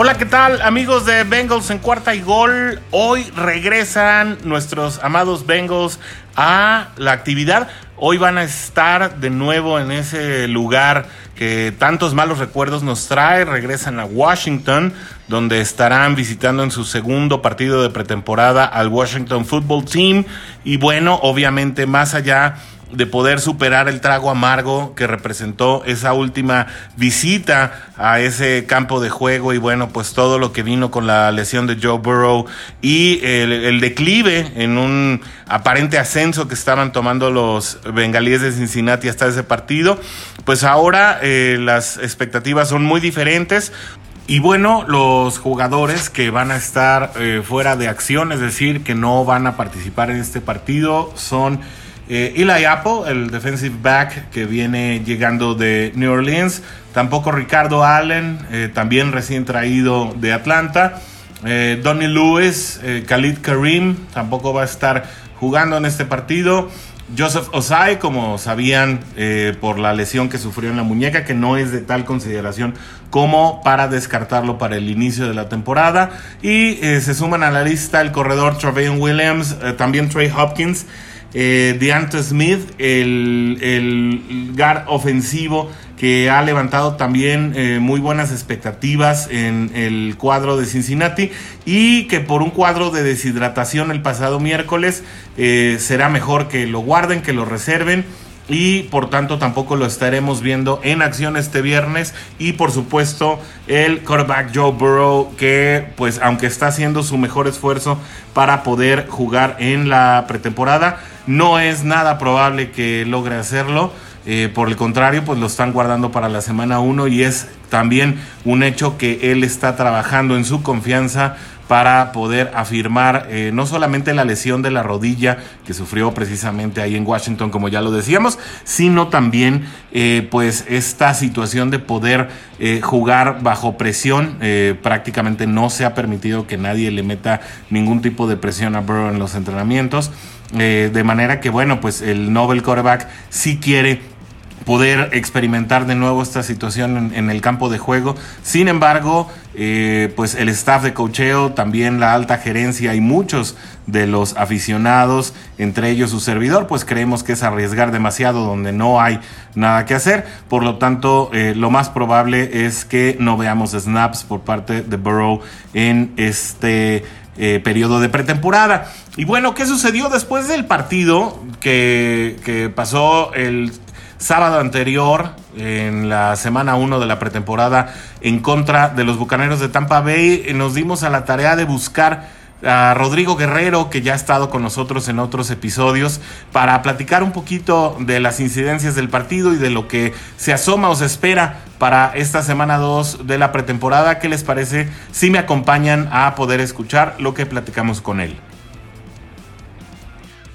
Hola, ¿qué tal amigos de Bengals en cuarta y gol? Hoy regresan nuestros amados Bengals a la actividad. Hoy van a estar de nuevo en ese lugar que tantos malos recuerdos nos trae. Regresan a Washington, donde estarán visitando en su segundo partido de pretemporada al Washington Football Team. Y bueno, obviamente más allá de poder superar el trago amargo que representó esa última visita a ese campo de juego y bueno, pues todo lo que vino con la lesión de Joe Burrow y el, declive en un aparente ascenso que estaban tomando los bengalíes de Cincinnati hasta ese partido, pues ahora eh, las expectativas son muy diferentes. Y bueno, los jugadores que van a estar eh, fuera de acción, es decir, que no van a participar en este partido, son eh, Eli Apple, el defensive back que viene llegando de New Orleans. Tampoco Ricardo Allen, eh, también recién traído de Atlanta. Eh, Donnie Lewis, eh, Khalid Karim, tampoco va a estar jugando en este partido. Joseph Osai, como sabían por la lesión que sufrió en la muñeca, que no es de tal consideración como para descartarlo para el inicio de la temporada. Y se suman a la lista el corredor Trevion Williams, también Trey Hopkins eh, DeAnto Smith, el, el guard ofensivo que ha levantado también eh, muy buenas expectativas en el cuadro de Cincinnati y que por un cuadro de deshidratación el pasado miércoles eh, será mejor que lo guarden, que lo reserven y por tanto tampoco lo estaremos viendo en acción este viernes. Y por supuesto el quarterback Joe Burrow que pues aunque está haciendo su mejor esfuerzo para poder jugar en la pretemporada no es nada probable que logre hacerlo. Eh, por el contrario pues lo están guardando para la semana 1 y es también un hecho que él está trabajando en su confianza para poder afirmar eh, no solamente la lesión de la rodilla que sufrió precisamente ahí en Washington, como ya lo decíamos, sino también eh, pues esta situación de poder eh, jugar bajo presión. prácticamente no se ha permitido que nadie le meta ningún tipo de presión a Burrow en los entrenamientos. de manera que, bueno, pues el Nobel quarterback sí quiere poder experimentar de nuevo esta situación en, el campo de juego. Sin embargo, eh, pues el staff de cocheo, también la alta gerencia y muchos de los aficionados, entre ellos su servidor, pues creemos que es arriesgar demasiado donde no hay nada que hacer. Por lo tanto, eh, lo más probable es que no veamos snaps por parte de Burrow en este eh, periodo de pretemporada. Y bueno, ¿qué sucedió después del partido que, que pasó el sábado anterior, en la semana 1 de la pretemporada, en contra de los Bucaneros de Tampa Bay, eh, nos dimos a la tarea de buscar a Rodrigo Guerrero, que ya ha estado con nosotros en otros episodios, para platicar un poquito de las incidencias del partido y de lo que se asoma o se espera para esta semana 2 de la pretemporada. ¿Qué les parece si me acompañan a poder escuchar lo que platicamos con él?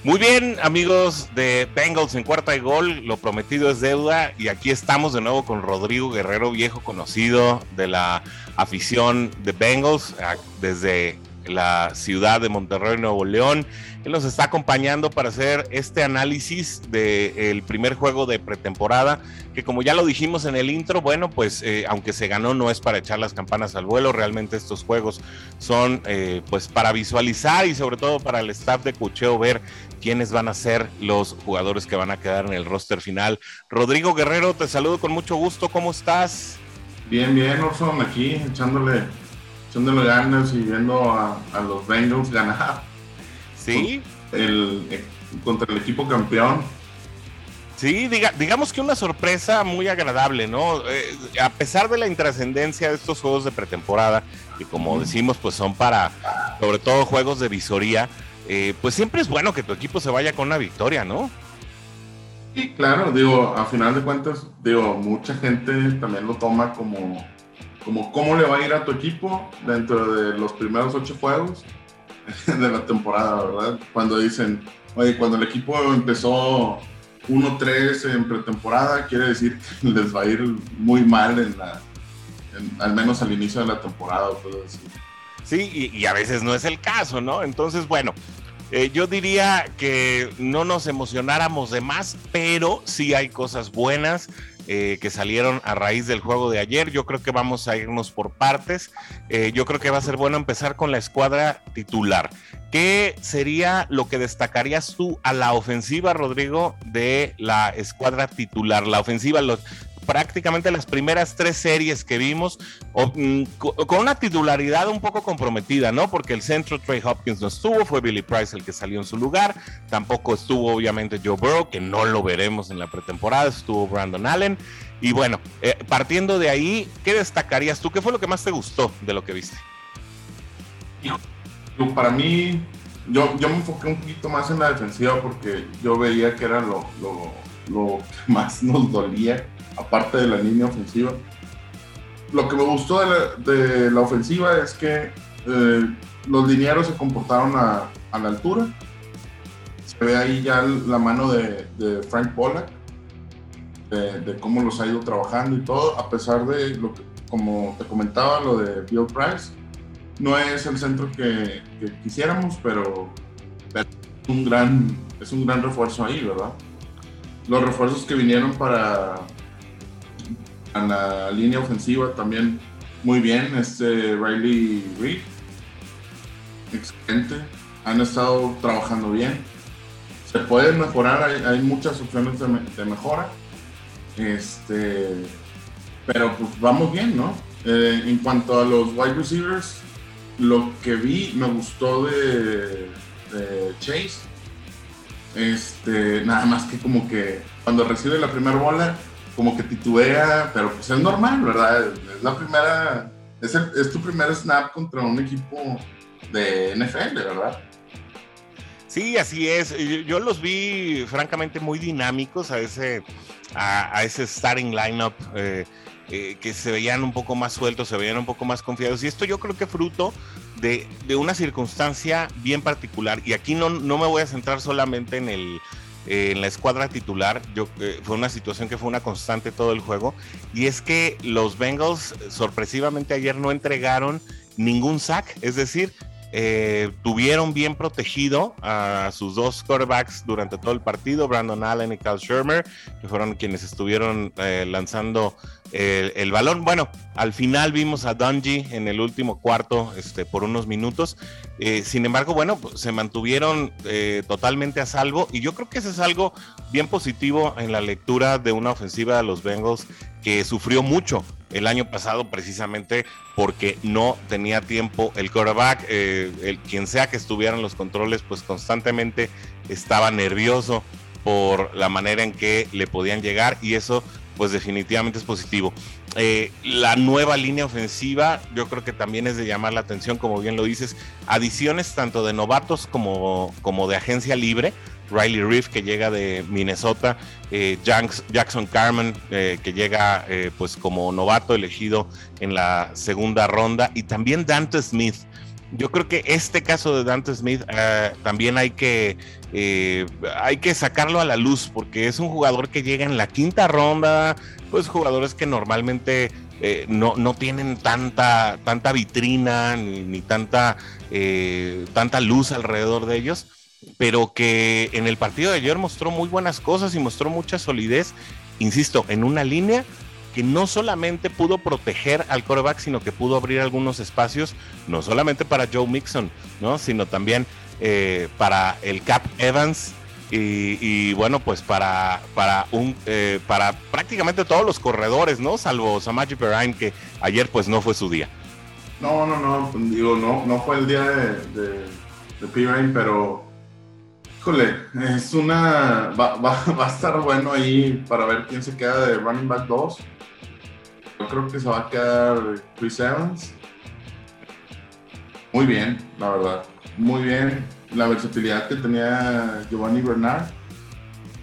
Muy bien, amigos de Bengals en cuarta y gol, lo prometido es deuda y aquí estamos de nuevo con Rodrigo Guerrero, viejo conocido de la afición de Bengals desde la ciudad de Monterrey, Nuevo León. Él nos está acompañando para hacer este análisis del primer juego de pretemporada, que como ya lo dijimos en el intro, bueno, pues eh, aunque se ganó no es para echar las campanas al vuelo, realmente estos juegos son eh, pues para visualizar y sobre todo para el staff de Cucheo ver quiénes van a ser los jugadores que van a quedar en el roster final. Rodrigo Guerrero, te saludo con mucho gusto, ¿cómo estás? Bien, bien, Orson, aquí echándole echándole ganas y viendo a, los Bengals ganar. Sí. El, eh, contra el equipo campeón. Sí, digamos que una sorpresa muy agradable, ¿no? Eh, a pesar de la intrascendencia de estos juegos de pretemporada, que como decimos, pues son para, sobre todo, juegos de visoría, eh, pues siempre es bueno que tu equipo se vaya con una victoria, ¿no? Sí, claro, digo, a final de cuentas, digo, mucha gente también lo toma como como cómo le va a ir a tu equipo dentro de los primeros ocho juegos de la temporada, ¿verdad? Cuando dicen, oye, cuando el equipo empezó 1-3 en pretemporada, quiere decir que les va a ir muy mal en la, al menos al inicio de la temporada, decir. Sí, y, a veces no es el caso, ¿no? Entonces, bueno, eh, yo diría que no nos emocionáramos de más, pero sí hay cosas buenas eh, que salieron a raíz del juego de ayer. Yo creo que vamos a irnos por partes. Eh, yo creo que va a ser bueno empezar con la escuadra titular. ¿Qué sería lo que destacarías tú a la ofensiva, Rodrigo, de la escuadra titular? La ofensiva, los, prácticamente las primeras tres series que vimos mm, con una titularidad un poco comprometida, ¿no? Porque el centro Trey Hopkins no estuvo, fue Billy Price el que salió en su lugar, tampoco estuvo obviamente Joe Burrow, que no lo veremos en la pretemporada, estuvo Brandon Allen. Y bueno, eh, partiendo de ahí, ¿qué destacarías tú? ¿Qué fue lo que más te gustó de lo que viste? Para mí, yo, yo me enfoqué un poquito más en la defensiva porque yo veía que era lo, lo, lo que más nos dolía aparte de la línea ofensiva. Lo que me gustó de la, ofensiva es que eh, los linieros se comportaron a, la altura. Se ve ahí ya la mano de, Frank Pollack, de, cómo los ha ido trabajando y todo, a pesar de lo que, como te comentaba, lo de Bill Price. No es el centro que, quisiéramos, pero, pero un gran, es un gran refuerzo ahí, ¿verdad? Los refuerzos que vinieron para, en la línea ofensiva también muy bien. Este Riley Reed, excelente. Han estado trabajando bien. Se puede mejorar, hay, muchas opciones de, mejora. Este, pero pues vamos bien, ¿no? Eh, en cuanto a los wide receivers, lo que vi me gustó de, de Chase. Este, nada más que como que cuando recibe la primera bola, como que titubea, pero pues es normal, ¿verdad? Es la primera, es, es tu primer snap contra un equipo de NFL, ¿verdad? Sí, así es. Yo los vi francamente muy dinámicos a ese, a, ese starting lineup. Eh, eh, que se veían un poco más sueltos, se veían un poco más confiados. Y esto yo creo que fruto de, de una circunstancia bien particular. Y aquí no, no me voy a centrar solamente en el, en la escuadra titular, yo, eh, fue una situación que fue una constante todo el juego, y es que los Bengals sorpresivamente ayer no entregaron ningún sack, es decir, eh, tuvieron bien protegido a sus dos quarterbacks durante todo el partido, Brandon Allen y Cal Shermer, que fueron quienes estuvieron eh, lanzando el, balón. Bueno, al final vimos a Dungy en el último cuarto este, por unos minutos. Eh, sin embargo, bueno, pues, se mantuvieron totalmente a salvo y yo creo que eso es algo bien positivo en la lectura de una ofensiva de los Bengals que sufrió mucho el año pasado precisamente porque no tenía tiempo el quarterback, eh, el, quien sea que estuviera en los controles, pues constantemente estaba nervioso por la manera en que le podían llegar y eso pues definitivamente es positivo. Eh, la nueva línea ofensiva yo creo que también es de llamar la atención, como bien lo dices, adiciones tanto de novatos como, como de agencia libre. Riley Reef que llega de Minnesota, eh, Jackson Carmen eh, que llega eh, pues como novato elegido en la segunda ronda y también Dante Smith. Yo creo que este caso de Dante Smith también hay que, hay que sacarlo a la luz porque es un jugador que llega en la quinta ronda, pues jugadores que normalmente no, no, tienen tanta, tanta vitrina ni, ni tanta, tanta luz alrededor de ellos pero que en el partido de ayer mostró muy buenas cosas y mostró mucha solidez, insisto, en una línea que no solamente pudo proteger al coreback, sino que pudo abrir algunos espacios, no solamente para Joe Mixon, ¿no? sino también eh, para el Cap Evans y, bueno, pues para, para, un, eh, para prácticamente todos los corredores, ¿no? Salvo Samaji Perrine, que ayer pues no fue su día. No, no, no, digo, no, no fue el día de, de, de pero Híjole, es una. Va, a estar bueno ahí para ver quién se queda de running back 2. Yo creo que se va a quedar Chris Evans. Muy bien, la verdad. Muy bien. La versatilidad que tenía Giovanni Bernard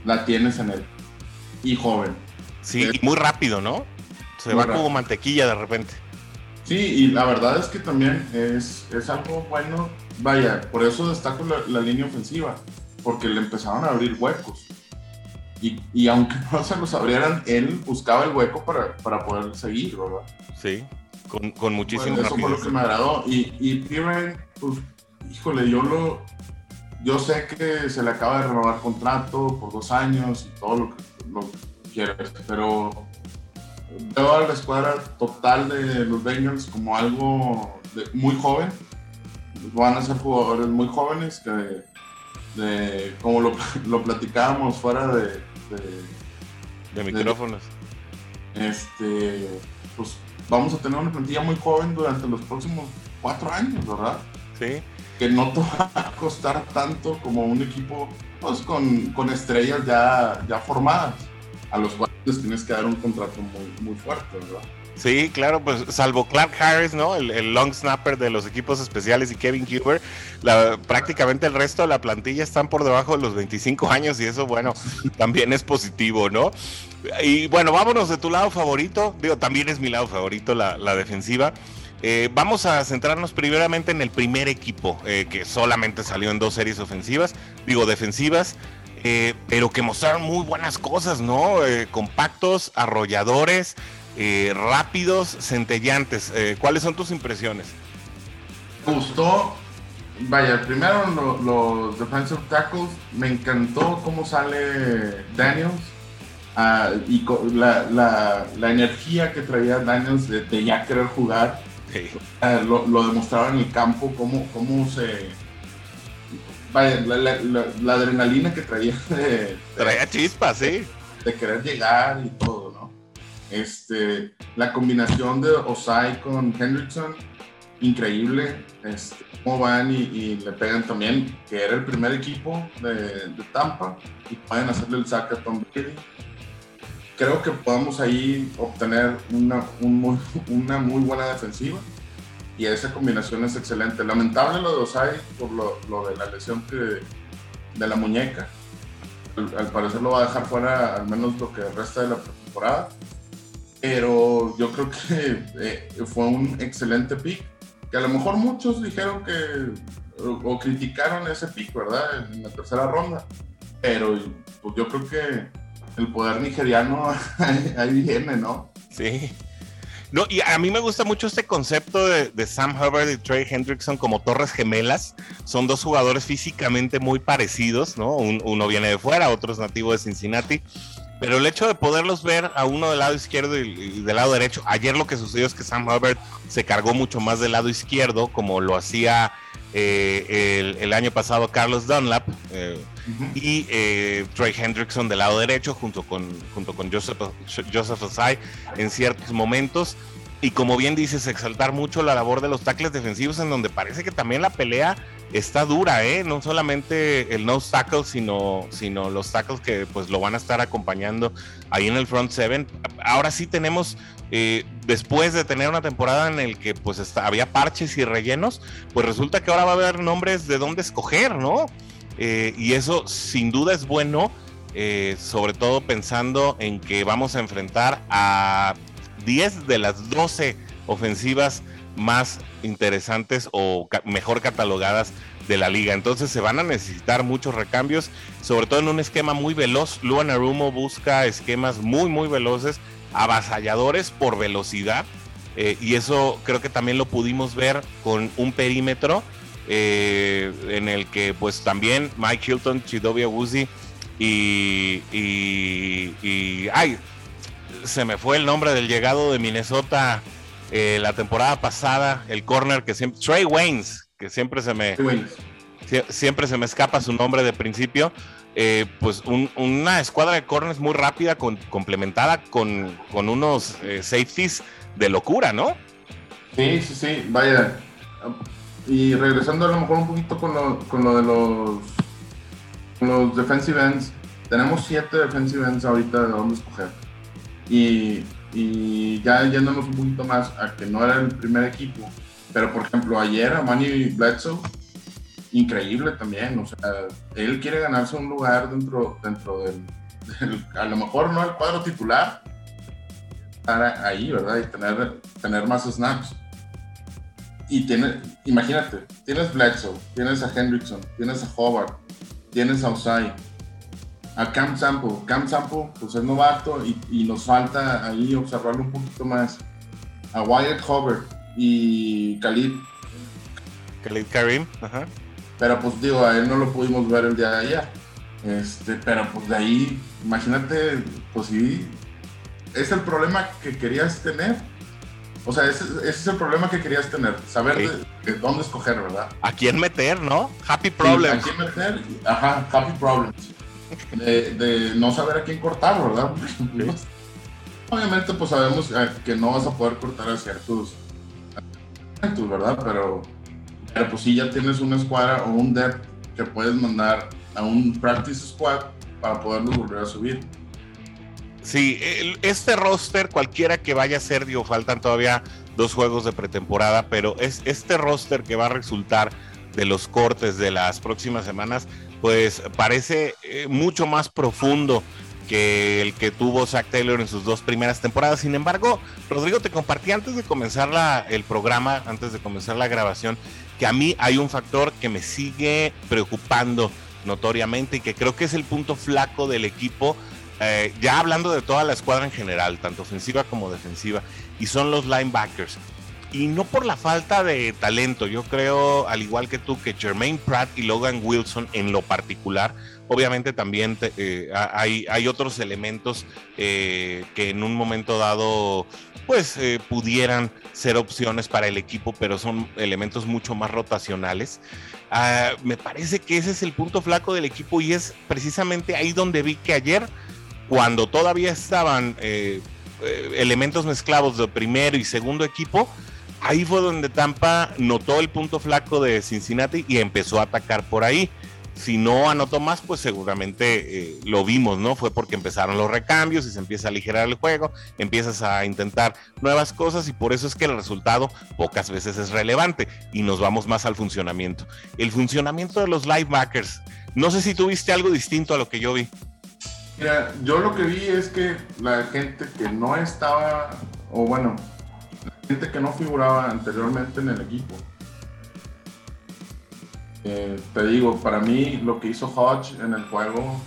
la tienes en él. Y joven. Sí, y muy rápido, ¿no? Se va como mantequilla de repente. Sí, y la verdad es que también es, es algo bueno. Vaya, por eso destaco la línea ofensiva porque le empezaron a abrir huecos. Y, y, aunque no se los abrieran, él buscaba el hueco para, para poder seguir, ¿verdad? Sí, con, con muchísimo Eso fue lo que me agradó. Y, y pues, híjole, yo lo. Yo sé que se le acaba de renovar contrato por dos años y todo lo que, lo quieras, pero veo a la escuadra total de los Bengals como algo muy joven. Van a ser jugadores muy jóvenes que, de, como lo, lo platicábamos fuera de, de, micrófonos. este, pues vamos a tener una plantilla muy joven durante los próximos cuatro años, ¿verdad? Sí. Que no te va a costar tanto como un equipo pues, con, con estrellas ya, ya formadas, a los cuales tienes que dar un contrato muy, muy fuerte, ¿verdad? Sí, claro, pues salvo Clark Harris, ¿no? El, long snapper de los equipos especiales y Kevin Huber, la, prácticamente el resto de la plantilla están por debajo de los 25 años y eso, bueno, también es positivo, ¿no? Y bueno, vámonos de tu lado favorito, digo, también es mi lado favorito la, defensiva. Eh, vamos a centrarnos primeramente en el primer equipo, eh, que solamente salió en dos series ofensivas, digo defensivas, eh, pero que mostraron muy buenas cosas, ¿no? compactos, arrolladores, eh, rápidos, centellantes. Eh, ¿Cuáles son tus impresiones? Me gustó, vaya, primero los defensive tackles, me encantó cómo sale Daniels ah, y la, energía que traía Daniels de, ya querer jugar. Ah, lo, demostraba en el campo, cómo, cómo se... Vaya, la, adrenalina que traía de, Traía chispas, sí. De querer llegar y todo. Este, la combinación de Osai con Hendrickson, increíble. Este, van y, le pegan también, que era el primer equipo de, Tampa, y pueden hacerle el saque a Tom Brady. Creo que podemos ahí obtener una, muy buena defensiva y esa combinación es excelente. Lamentable lo de Osai por lo, lo de la lesión que, de la muñeca. Al, al, parecer lo va a dejar fuera al menos lo que resta de la temporada pero yo creo que eh, fue un excelente pick, que a lo mejor muchos dijeron que, o, criticaron ese pick, ¿verdad? En la tercera ronda, pero pues yo creo que el poder nigeriano ahí viene, ¿no? Sí. No, y a mí me gusta mucho este concepto de, Sam Hubbard y Trey Hendrickson como torres gemelas. Son dos jugadores físicamente muy parecidos, ¿no? uno viene de fuera, otro es nativo de Cincinnati. Pero el hecho de poderlos ver a uno del lado izquierdo y, del lado derecho, ayer lo que sucedió es que Sam Hubbard se cargó mucho más del lado izquierdo, como lo hacía eh, el, año pasado Carlos Dunlap, eh, y eh, Trey Hendrickson del lado derecho, junto con, junto con Joseph, Joseph Osai en ciertos momentos. Y como bien dices, exaltar mucho la labor de los tackles defensivos, en donde parece que también la pelea está dura, ¿eh? No solamente el nose tackle, sino, sino los tackles que pues lo van a estar acompañando ahí en el front seven. Ahora sí tenemos, eh, después de tener una temporada en el que pues había parches y rellenos, pues resulta que ahora va a haber nombres de dónde escoger, ¿no? Eh, y eso sin duda es bueno, eh, sobre todo pensando en que vamos a enfrentar a 10 de las 12 ofensivas más interesantes o mejor catalogadas de la liga. Entonces se van a necesitar muchos recambios, sobre todo en un esquema muy veloz. Luan Arumo busca esquemas muy, muy veloces, avasalladores por velocidad. Eh, y eso creo que también lo pudimos ver con un perímetro eh, en el que pues también Mike Hilton, Chidovia Woozy y, y, y, ay, se me fue el nombre del llegado de Minnesota eh, la temporada pasada, el corner que siempre, Trey Waynes, que siempre se me, siempre se me escapa su nombre de principio, eh, pues una escuadra de corners muy rápida, con, complementada con, con unos eh, safeties de locura, ¿no? Sí, sí, sí, vaya. Y regresando a lo mejor un poquito con lo, con lo de los, los defensive ends, tenemos siete defensive ends ahorita de dónde escoger. Y y ya yéndonos un poquito más a que no era el primer equipo, pero por ejemplo ayer a Manny Bledsoe, increíble también, o sea, él quiere ganarse un lugar dentro, dentro del, a lo mejor no el cuadro titular, estar ahí, ¿verdad? Y tener, tener más snaps. Y tiene, imagínate, tienes Bledsoe, tienes a Hendrickson, tienes a Hobart, tienes a Osai, a Cam Sample. Cam Sample, pues es novato y, nos falta ahí observarlo un poquito más. A Wyatt Hobart y Khalid. Khalid Karim, ajá. Pero pues digo, a él no lo pudimos ver el día de ayer. Este, pero pues de ahí, imagínate, pues sí, es el problema que querías tener. O sea, ese, es el problema que querías tener, saber de, dónde escoger, ¿verdad? A quién meter, ¿no? Happy Problems. a quién meter, ajá, Happy Problems. De, no saber a quién cortar, ¿verdad? Obviamente, pues sabemos que no vas a poder cortar a ciertos, ¿verdad? Pero, pero pues sí ya tienes una escuadra o un depth que puedes mandar a un practice squad para poderlos volver a subir. Sí, este roster, cualquiera que vaya a ser, digo, faltan todavía dos juegos de pretemporada, pero es este roster que va a resultar de los cortes de las próximas semanas, pues parece eh, mucho más profundo que el que tuvo Zach Taylor en sus dos primeras temporadas. Sin embargo, Rodrigo, te compartí antes de comenzar la, el programa, antes de comenzar la grabación, que a mí hay un factor que me sigue preocupando notoriamente y que creo que es el punto flaco del equipo, eh, ya hablando de toda la escuadra en general, tanto ofensiva como defensiva, y son los linebackers. Y no por la falta de talento, yo creo, al igual que tú, que Jermaine Pratt y Logan Wilson en lo particular, obviamente también eh, hay, hay, otros elementos eh, que en un momento dado pues pudieran ser opciones para el equipo, pero son elementos mucho más rotacionales. Ah, me parece que ese es el punto flaco del equipo y es precisamente ahí donde vi que ayer, cuando todavía estaban eh, eh, elementos mezclados de primero y segundo equipo, ahí fue donde Tampa notó el punto flaco de Cincinnati y empezó a atacar por ahí si no anotó más, pues seguramente eh, lo vimos, ¿no? Fue porque empezaron los recambios y se empieza a aligerar el juego, empiezas a intentar nuevas cosas y por eso es que el resultado pocas veces es relevante y nos vamos más al funcionamiento. El funcionamiento de los linebackers, no sé si tuviste algo distinto a lo que yo vi. Mira, yo lo que vi es que la gente que no estaba, o bueno, gente que no figuraba anteriormente en el equipo, eh, te digo, para mí lo que hizo Hodge en el juego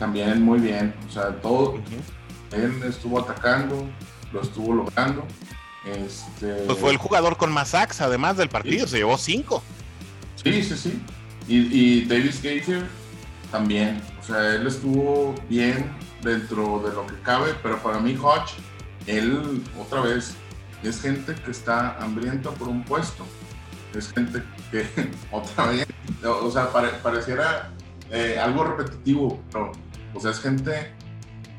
también muy bien. O sea, todo. Él estuvo atacando, lo estuvo logrando. Este... Pues fue el jugador con más sacks, además del partido, se llevó cinco. Sí, sí, sí. Y, y Davis Gaither también. O sea, él estuvo bien dentro de lo que cabe, pero para mí Hodge, él otra vez es gente que está hambrienta por un puesto es gente que otra vez, o sea, pareciera eh, algo repetitivo, pero o sea, es gente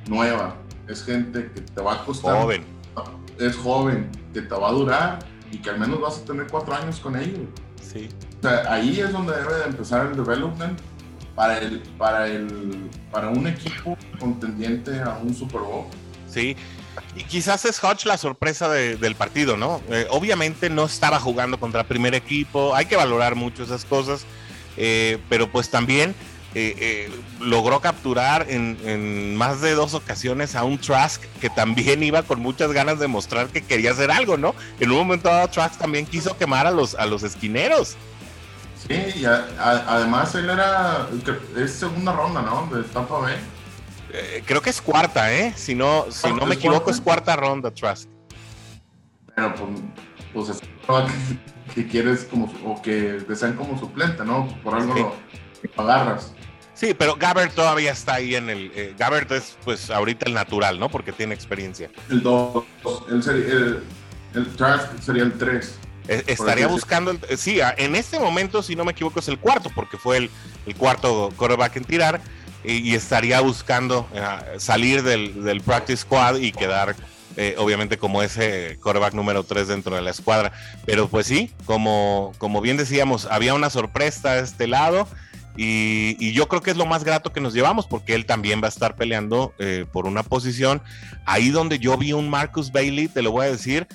nueva, es gente que te va a costar. Joven. Es joven, que te va a durar y que al menos vas a tener cuatro años con ellos. Sí. O sea, ahí es donde debe de empezar el development para, el, para, el, para un equipo contendiente a un Super Bowl. Sí, y quizás es Hodge la sorpresa del partido, ¿no? Eh, obviamente no estaba jugando contra primer equipo, hay que valorar mucho esas cosas, eh, pero pues también eh, logró capturar en, más de dos ocasiones a un Trask que también iba con muchas ganas de mostrar que quería hacer algo, ¿no? En un momento dado Trask también quiso quemar a los, a los esquineros. Sí, y además él era, es segunda ronda, ¿no? De Tampa Bay. Eh, creo que es cuarta, ¿eh? Si no, si no me equivoco, es cuarta ronda, Trust. Pero pues, pues que, quieres como, o que desean como suplente, ¿no? Por algo lo, agarras. Sí, pero Gabbert todavía está ahí en el. Eh, Gabbert es, pues, ahorita el natural, ¿no? Porque tiene experiencia. El 2. El, el, el Trask sería el 3. Eh, estaría buscando. El, sí, en este momento, si no me equivoco, es el cuarto, porque fue el, el cuarto quarterback en tirar y, estaría buscando eh, salir del, practice squad y quedar eh, obviamente como ese quarterback número 3 dentro de la escuadra. Pero pues sí, como, como bien decíamos, había una sorpresa a este lado y, yo creo que es lo más grato que nos llevamos porque él también va a estar peleando eh, por una posición. Ahí donde yo vi un Marcus Bailey, te lo voy a decir,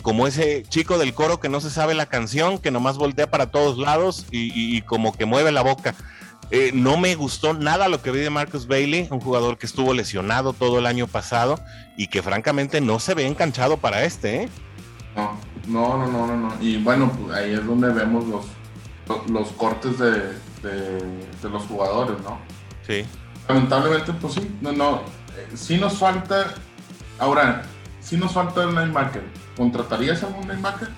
como ese chico del coro que no se sabe la canción, que nomás voltea para todos lados y como que mueve la boca. Eh, no me gustó nada lo que vi de Marcus Bailey, un jugador que estuvo lesionado todo el año pasado y que francamente no se ve enganchado para este. ¿eh? No, no, no, no, no. Y bueno, pues ahí es donde vemos los, los, cortes de, de, los jugadores, ¿no? Sí. Lamentablemente, pues sí, no, no. Eh, sí nos falta. Ahora, sí nos falta el linebacker. ¿Contratarías a un linebacker?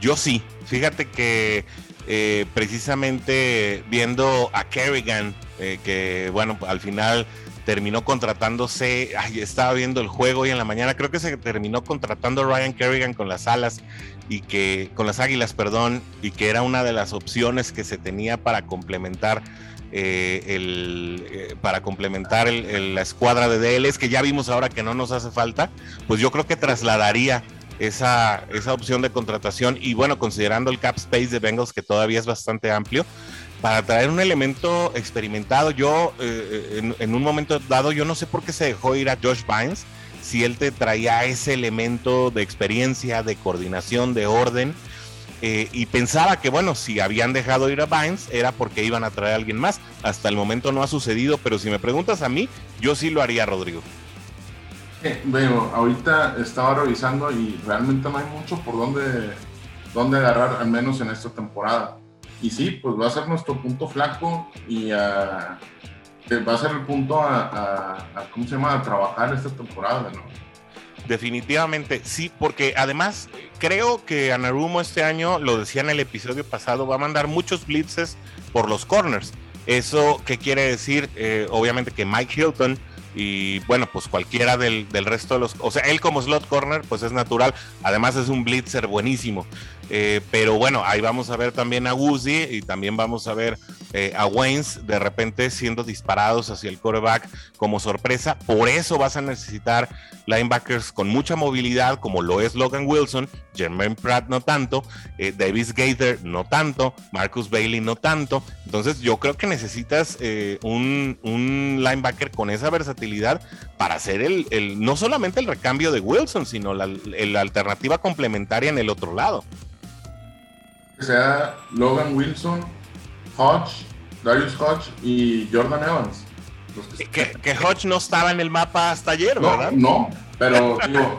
Yo sí. Fíjate que eh, precisamente viendo a Kerrigan, eh, que bueno, al final terminó contratándose, estaba viendo el juego y en la mañana creo que se terminó contratando Ryan Kerrigan con las alas y que con las águilas, perdón, y que era una de las opciones que se tenía para complementar eh, el, para complementar la escuadra de DLs que ya vimos ahora que no nos hace falta, pues yo creo que trasladaría esa, esa opción de contratación y bueno, considerando el cap space de Bengals que todavía es bastante amplio, para traer un elemento experimentado. Yo, eh, en, un momento dado, yo no sé por qué se dejó ir a Josh Bynes, si él te traía ese elemento de experiencia, de coordinación, de orden. Eh, y pensaba que, bueno, si habían dejado ir a Bynes era porque iban a traer a alguien más. Hasta el momento no ha sucedido, pero si me preguntas a mí, yo sí lo haría, Rodrigo. Ahorita estaba revisando y realmente no hay mucho por dónde, dónde agarrar, al menos en esta temporada y sí, pues va a ser nuestro punto flaco y ah, va a ser el punto a, ¿cómo se llama?, a trabajar esta temporada, ¿no? Definitivamente, sí, porque además creo que Anarumo este año, lo decía en el episodio pasado, va a mandar muchos blitzes por los corners. ¿Eso qué quiere decir? Eh, obviamente que Mike Hilton y bueno, pues cualquiera del, del, resto de los, o sea, él como slot corner, pues es natural, además es un blitzer buenísimo, eh, pero bueno, ahí vamos a ver también a Woozy y también vamos a ver eh, a Waynes de repente siendo disparados hacia el quarterback como sorpresa. Por eso vas a necesitar linebackers con mucha movilidad, como lo es Logan Wilson, Jermaine Pratt no tanto, eh, Davis Gaither no tanto, Marcus Bailey no tanto. Entonces yo creo que necesitas un, linebacker con esa versatilidad para hacer el, no solamente el recambio de Wilson, sino la alternativa complementaria en el otro lado sea Logan Wilson, Hodge, Darius Hodge y Jordan Evans. Que, Hodge no estaba en el mapa hasta ayer, ¿verdad? No, pero digo,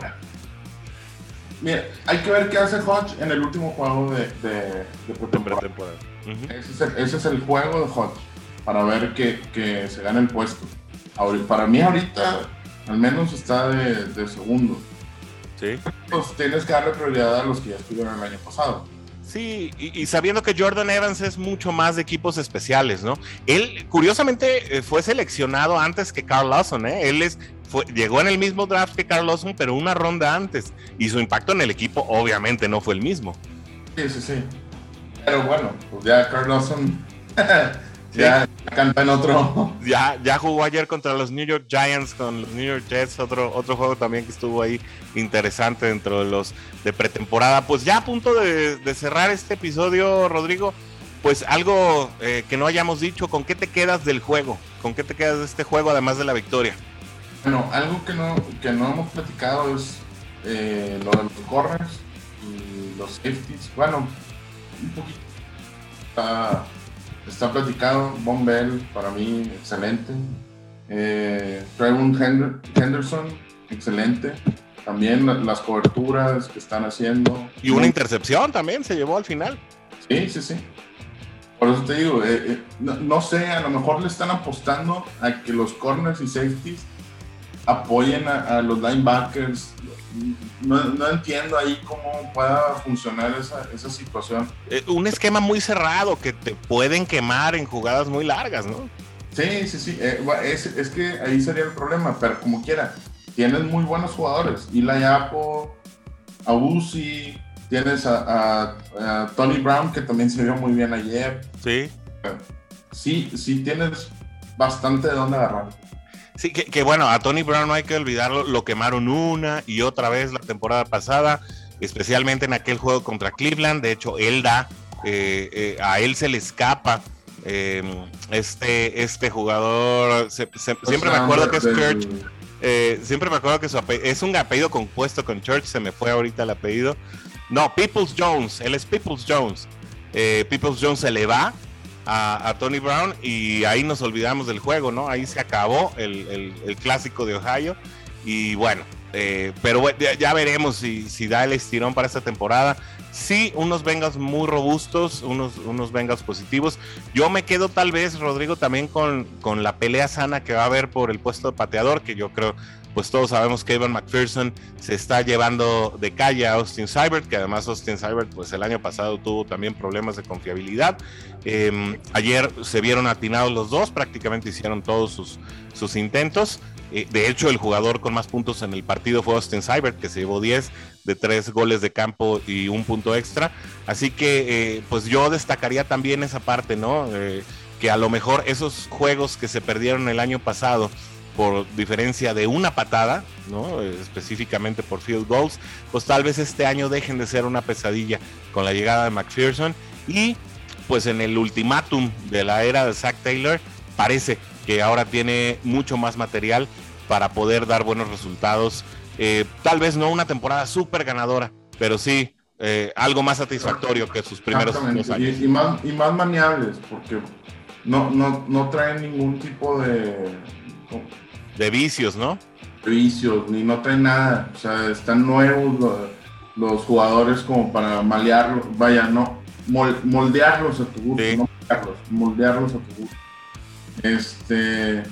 mira, hay que ver qué hace Hodge en el último juego de, de, pretemporada. ese, es el, juego de Hodge, para ver que, se gane el puesto. para mí ahorita, al menos está de, de segundo. Sí. Pues tienes que darle prioridad a los que ya estuvieron el año pasado. Sí, y, sabiendo que Jordan Evans es mucho más de equipos especiales, ¿no? Él, curiosamente, eh, fue seleccionado antes que Carl Lawson, ¿eh? Él es, fue, llegó en el mismo draft que Carl Lawson, pero una ronda antes. Y su impacto en el equipo, obviamente, no fue el mismo. Sí, sí, sí. Pero bueno, pues ya Carl Lawson Ya canta en otro. Ya, ya jugó ayer contra los New York Giants, con los New York Jets, otro, otro juego también que estuvo ahí interesante dentro de los de pretemporada. Pues ya a punto de, cerrar este episodio, Rodrigo, pues algo eh, que no hayamos dicho, ¿con qué te quedas del juego? ¿Con qué te quedas de este juego además de la victoria? Bueno, algo que no, que no hemos platicado es eh, lo de los corners y los safeties. Bueno, un poquito está platicado. Von Bell, para mí, excelente. Eh, Henderson, excelente. También las coberturas que están haciendo. Y una intercepción también se llevó al final. Sí, sí, sí. Por eso te digo, eh, eh, no, sé, a lo mejor le están apostando a que los corners y safeties apoyen a los linebackers, no, entiendo ahí cómo pueda funcionar esa, esa situación. Eh, un esquema muy cerrado que te pueden quemar en jugadas muy largas, ¿no? Sí, sí, sí. Eh, es, es, que ahí sería el problema, pero como quiera, tienes muy buenos jugadores. Eli Apo, a Uzi, tienes a, Tony Brown, que también se vio muy bien ayer. Sí. Sí, sí tienes bastante de dónde agarrar. Sí, que, bueno, a Tony Brown no hay que olvidarlo, lo quemaron una y otra vez la temporada pasada, especialmente en aquel juego contra Cleveland. De hecho, él da, eh, eh, a él se le escapa em, este, este jugador. siempre me acuerdo que es Church. Eh, siempre me acuerdo que su es un apellido compuesto con Church, se me fue ahorita el apellido. No, Peoples Jones, él es Peoples Jones. Peoples Jones se le va a, Tony Brown y ahí nos olvidamos del juego, ¿no? Ahí se acabó el, clásico de Ohio y bueno, eh, pero ya, veremos si, si, da el estirón para esta temporada. Sí, unos Bengals muy robustos, unos, unos Bengals positivos. Yo me quedo tal vez, Rodrigo, también con, con la pelea sana que va a haber por el puesto de pateador, que yo creo pues todos sabemos que Evan McPherson se está llevando de calle a Austin Seibert, que además Austin Seibert pues el año pasado tuvo también problemas de confiabilidad. Em, ayer se vieron atinados los dos, prácticamente hicieron todos sus, sus intentos. Eh, de hecho, el jugador con más puntos en el partido fue Austin Seibert, que se llevó 10 de 3 goles de campo y un punto extra. Así que, eh, pues yo destacaría también esa parte, ¿no? Eh, que a lo mejor esos juegos que se perdieron el año pasado por diferencia de una patada, ¿no? específicamente por field goals, pues tal vez este año dejen de ser una pesadilla con la llegada de McPherson y pues en el ultimátum de la era de Zach Taylor parece que ahora tiene mucho más material para poder dar buenos resultados. Eh, tal vez no una temporada súper ganadora, pero sí eh, algo más satisfactorio que sus primeros años. Y, más, y más maniables, porque no, no, no traen ningún tipo de... De vicios, ¿no? De vicios, ni no traen nada. O sea, están nuevos los, jugadores como para malearlos, vaya, no, moldearlos a tu gusto, no moldearlos a tu gusto. Este,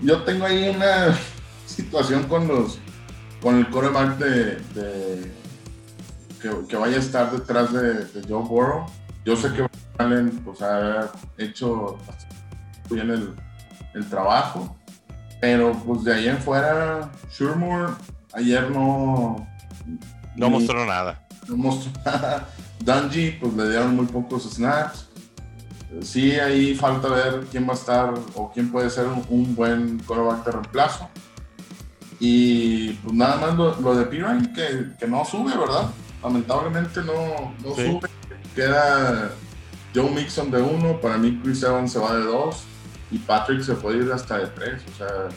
yo tengo ahí una situación con los con el coreback de, que, vaya a estar detrás de, Joe Burrow. Yo sé que Allen pues, ha hecho bien el, el, trabajo, pero pues de ahí en fuera, Shermore ayer no... No mostró nada. No mostró nada. Dungy, pues le dieron muy pocos snaps. Sí, ahí falta ver quién va a estar o quién puede ser un, buen coreback de reemplazo. Y pues nada más lo, de Pirine, que, que, no sube, ¿verdad? Lamentablemente no, no sube. Queda Joe Mixon de uno, para mí Chris Evans se va de dos y Patrick se puede ir hasta de tres. O sea,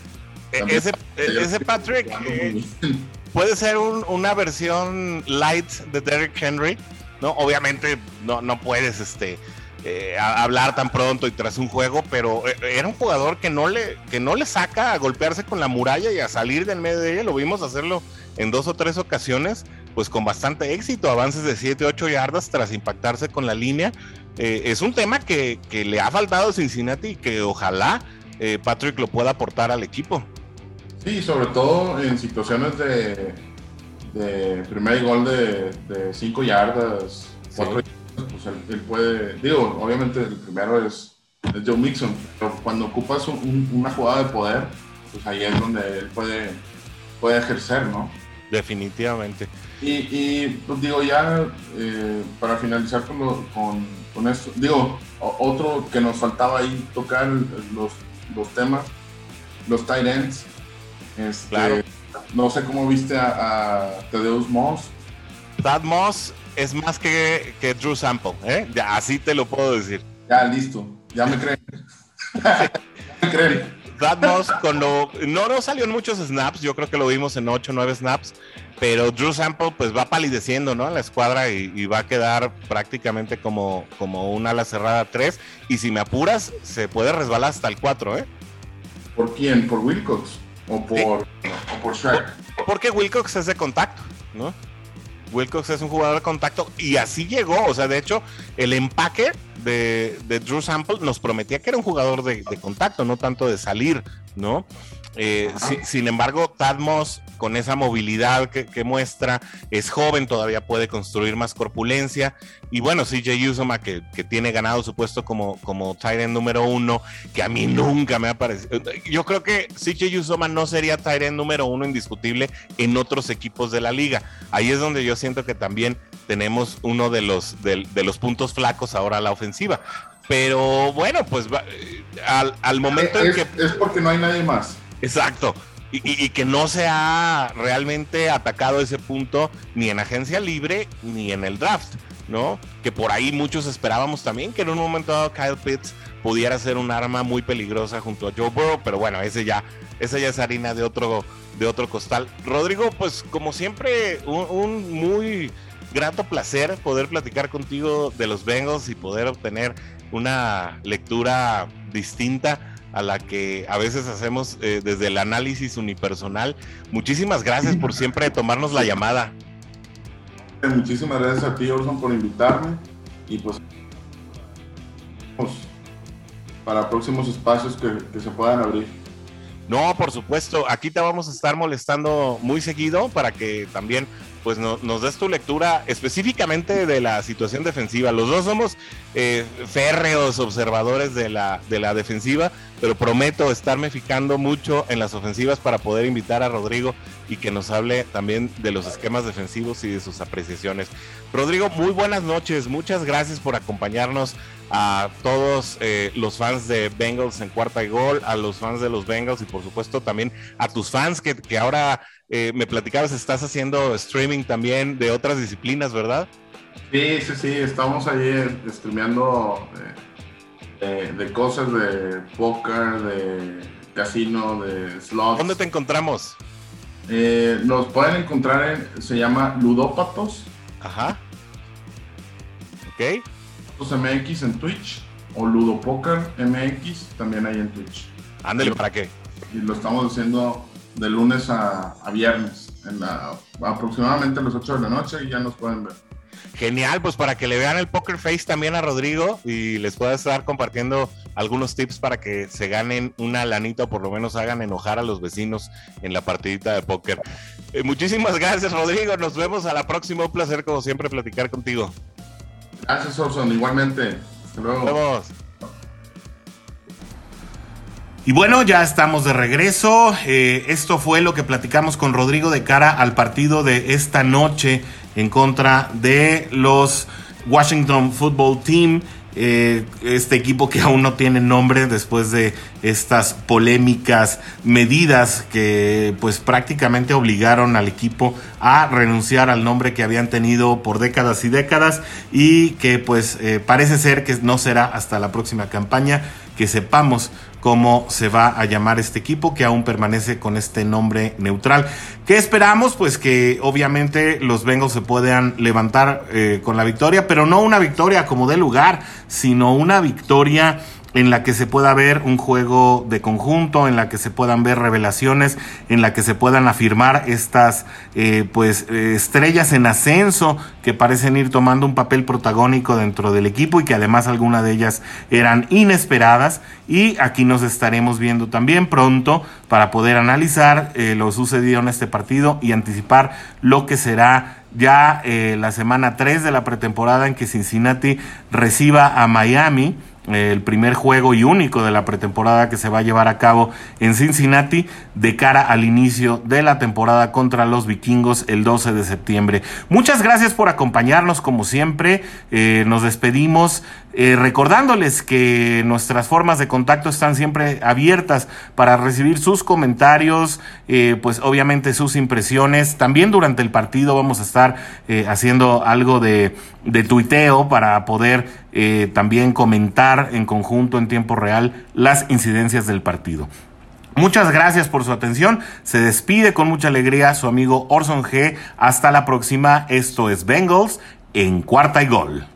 e-, ese, ese Patrick eh, puede ser una versión light de Derrick Henry, ¿no? Obviamente no, no puedes este, eh, hablar tan pronto y tras un juego, pero eh, era un jugador que no, le, que no le saca a golpearse con la muralla y a salir del medio de ella. Lo vimos hacerlo en dos o tres ocasiones, pues con bastante éxito, avances de 7, 8 yardas tras impactarse con la línea. Eh, es un tema que, le ha faltado a Cincinnati y que ojalá Patrick lo pueda aportar al equipo. Sí, sobre todo en situaciones de, de primer gol de 5 yardas, 4 pues él, puede, digo, obviamente el primero es, Joe Mixon, pero cuando ocupas una jugada de poder, pues ahí es donde él puede, puede ejercer, ¿no? Definitivamente. Y, pues digo, ya eh, para finalizar con, con, esto, digo, otro que nos faltaba ahí tocar los, los temas, los tight ends. Este, claro. No sé cómo viste a, a Tedeus Moss. Tad Moss es más que, que Drew Sample, ¿eh? Ya, así te lo puedo decir. Ya, listo. Ya me creen. ya me creen. Moss, cuando no, no salió en muchos snaps, yo creo que lo vimos en 8 o 9 snaps, pero Drew Sample pues va palideciendo, ¿no? En la escuadra y, va a quedar prácticamente como, como un ala cerrada 3 y si me apuras se puede resbalar hasta el 4, ¿eh? ¿Por quién? ¿Por Wilcox? ¿O por, o por Shrek? Porque Wilcox es de contacto, ¿no? Wilcox es un jugador de contacto y así llegó. O sea, de hecho, el empaque de, Drew Sample nos prometía que era un jugador de, contacto, no tanto de salir, ¿no? Eh, sin embargo, Tadmos, con esa movilidad que, muestra, es joven, todavía puede construir más corpulencia. Y bueno, CJ Usoma, que, que tiene ganado su puesto como, como Tyrant número uno, que a mí nunca me ha parecido. Yo creo que CJ Usoma no sería Tyrant número uno indiscutible en otros equipos de la liga. Ahí es donde yo siento que también tenemos uno de los, de, de los puntos flacos ahora a la ofensiva. Pero bueno, pues eh, al, al momento en que. Es porque no hay nadie más. Exacto. Y, que no se ha realmente atacado ese punto ni en agencia libre ni en el draft, ¿no? Que por ahí muchos esperábamos también que en un momento dado Kyle Pitts pudiera ser un arma muy peligrosa junto a Joe Burrow, pero bueno, ese ya, esa ya es harina de otro, de otro costal. Rodrigo, pues como siempre, un muy grato placer poder platicar contigo de los Bengals y poder obtener una lectura distinta a la que a veces hacemos eh, desde el análisis unipersonal. Muchísimas gracias por siempre tomarnos la llamada. Muchísimas gracias a ti, Orson, por invitarme y pues para próximos espacios que, se puedan abrir. No, por supuesto, aquí te vamos a estar molestando muy seguido para que también pues nos des tu lectura específicamente de la situación defensiva. Los dos somos eh, férreos observadores de la, de la defensiva, pero prometo estarme fijando mucho en las ofensivas para poder invitar a Rodrigo y que nos hable también de los esquemas defensivos y de sus apreciaciones. Rodrigo, muy buenas noches, muchas gracias por acompañarnos a todos eh, los fans de Bengals en cuarta y gol, a los fans de los Bengals y por supuesto también a tus fans que ahora eh, me platicabas, estás haciendo streaming también de otras disciplinas, ¿verdad? Sí, sí, sí, estamos ahí eh, streameando de cosas de póker, de casino, de slots. ¿Dónde te encontramos? nos pueden encontrar en, se llama Ludópatos. Ajá. Ok. MX en Twitch o Ludopoker MX también hay en Twitch. Ándale, ¿para qué? Y lo estamos haciendo de lunes a, viernes, en la, aproximadamente a las 8 de la noche y ya nos pueden ver. Genial, pues para que le vean el Poker Face también a Rodrigo y les pueda estar compartiendo algunos tips para que se ganen una lanita o por lo menos hagan enojar a los vecinos en la partidita de póker. Eh, muchísimas gracias, Rodrigo. Nos vemos a la próxima. Un placer, como siempre, platicar contigo. Gracias, Orson. Igualmente. Hasta luego. Y bueno, ya estamos de regreso. Eh, esto fue lo que platicamos con Rodrigo de cara al partido de esta noche en contra de los Washington Football Team. Eh, este equipo que aún no tiene nombre después de estas polémicas medidas que pues prácticamente obligaron al equipo a renunciar al nombre que habían tenido por décadas y décadas y que pues eh, parece ser que no será hasta la próxima campaña que sepamos cómo se va a llamar este equipo que aún permanece con este nombre neutral. ¿Qué esperamos? Pues que obviamente los Bengals se puedan levantar eh, con la victoria, pero no una victoria como de lugar, sino una victoria en la que se pueda ver un juego de conjunto, en la que se puedan ver revelaciones, en la que se puedan afirmar estas eh, pues eh, estrellas en ascenso que parecen ir tomando un papel protagónico dentro del equipo y que además algunas de ellas eran inesperadas. Y aquí nos estaremos viendo también pronto para poder analizar eh, lo sucedido en este partido y anticipar lo que será ya la semana 3 de la pretemporada en que Cincinnati reciba a Miami el primer juego y único de la pretemporada que se va a llevar a cabo en Cincinnati de cara al inicio de la temporada contra los vikingos el 12 de septiembre. Muchas gracias por acompañarnos como siempre. Eh, nos despedimos eh, recordándoles que nuestras formas de contacto están siempre abiertas para recibir sus comentarios, eh, pues obviamente sus impresiones. También durante el partido vamos a estar haciendo algo de, de tuiteo para poder también comentar en conjunto en tiempo real las incidencias del partido. Muchas gracias por su atención. Se despide con mucha alegría su amigo Orson G. Hasta la próxima. Esto es Bengals en cuarta y gol.